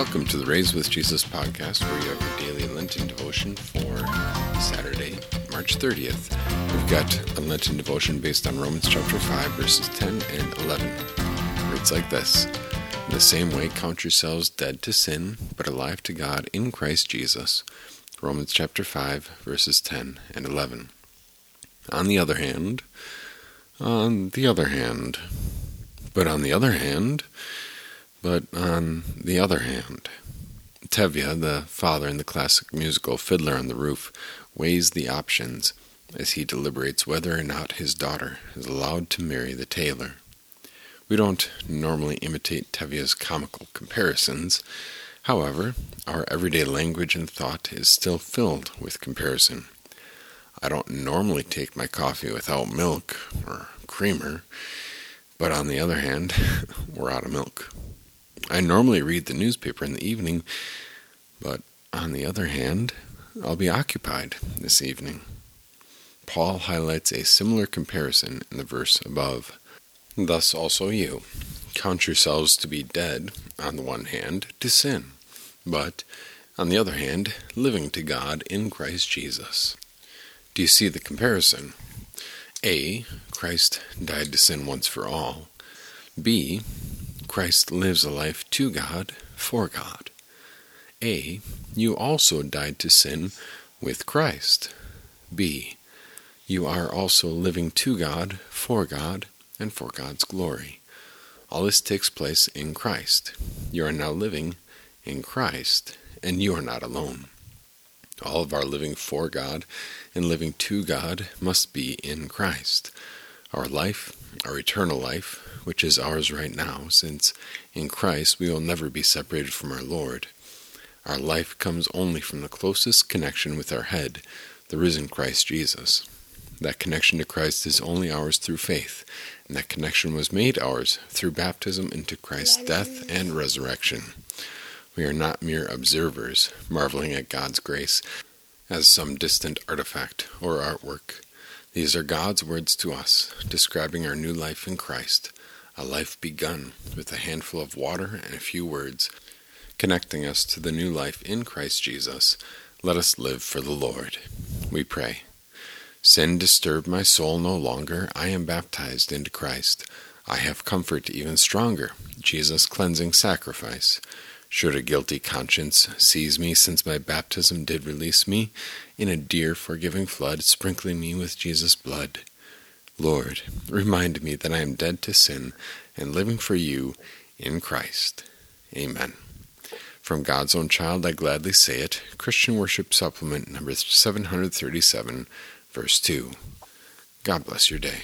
Welcome to the Raise with Jesus podcast, where you have your daily Lenten devotion for Saturday, March 30th. We've got a Lenten devotion based on Romans chapter 5, verses 10 and 11. Words like this In the same way, count yourselves dead to sin, but alive to God in Christ Jesus. Romans chapter 5, verses 10 and 11. On the other hand, on the other hand, but on the other hand, but on the other hand, Tevye, the father in the classic musical Fiddler on the Roof, weighs the options as he deliberates whether or not his daughter is allowed to marry the tailor. We don't normally imitate Tevye's comical comparisons. However, our everyday language and thought is still filled with comparison. I don't normally take my coffee without milk or creamer, but on the other hand, we're out of milk. I normally read the newspaper in the evening, but on the other hand, I'll be occupied this evening. Paul highlights a similar comparison in the verse above. Thus also you. Count yourselves to be dead, on the one hand, to sin, but, on the other hand, living to God in Christ Jesus. Do you see the comparison? A. Christ died to sin once for all. B. Christ lives a life to God, for God. A. You also died to sin with Christ. B. You are also living to God, for God, and for God's glory. All this takes place in Christ. You are now living in Christ, and you are not alone. All of our living for God and living to God must be in Christ. Our life, our eternal life, which is ours right now, since in Christ we will never be separated from our Lord. Our life comes only from the closest connection with our head, the risen Christ Jesus. That connection to Christ is only ours through faith, and that connection was made ours through baptism into Christ's death and resurrection. We are not mere observers, marveling at God's grace as some distant artifact or artwork. These are God's words to us, describing our new life in Christ, a life begun with a handful of water and a few words, connecting us to the new life in Christ Jesus. Let us live for the Lord. We pray. Sin disturbed my soul no longer. I am baptized into Christ. I have comfort even stronger, Jesus' cleansing sacrifice. Should a guilty conscience seize me, since my baptism did release me, in a dear forgiving flood, sprinkling me with Jesus' blood, Lord, remind me that I am dead to sin and living for you in Christ. Amen. From God's own child, I gladly say it. Christian Worship Supplement number 737, verse 2. God bless your day.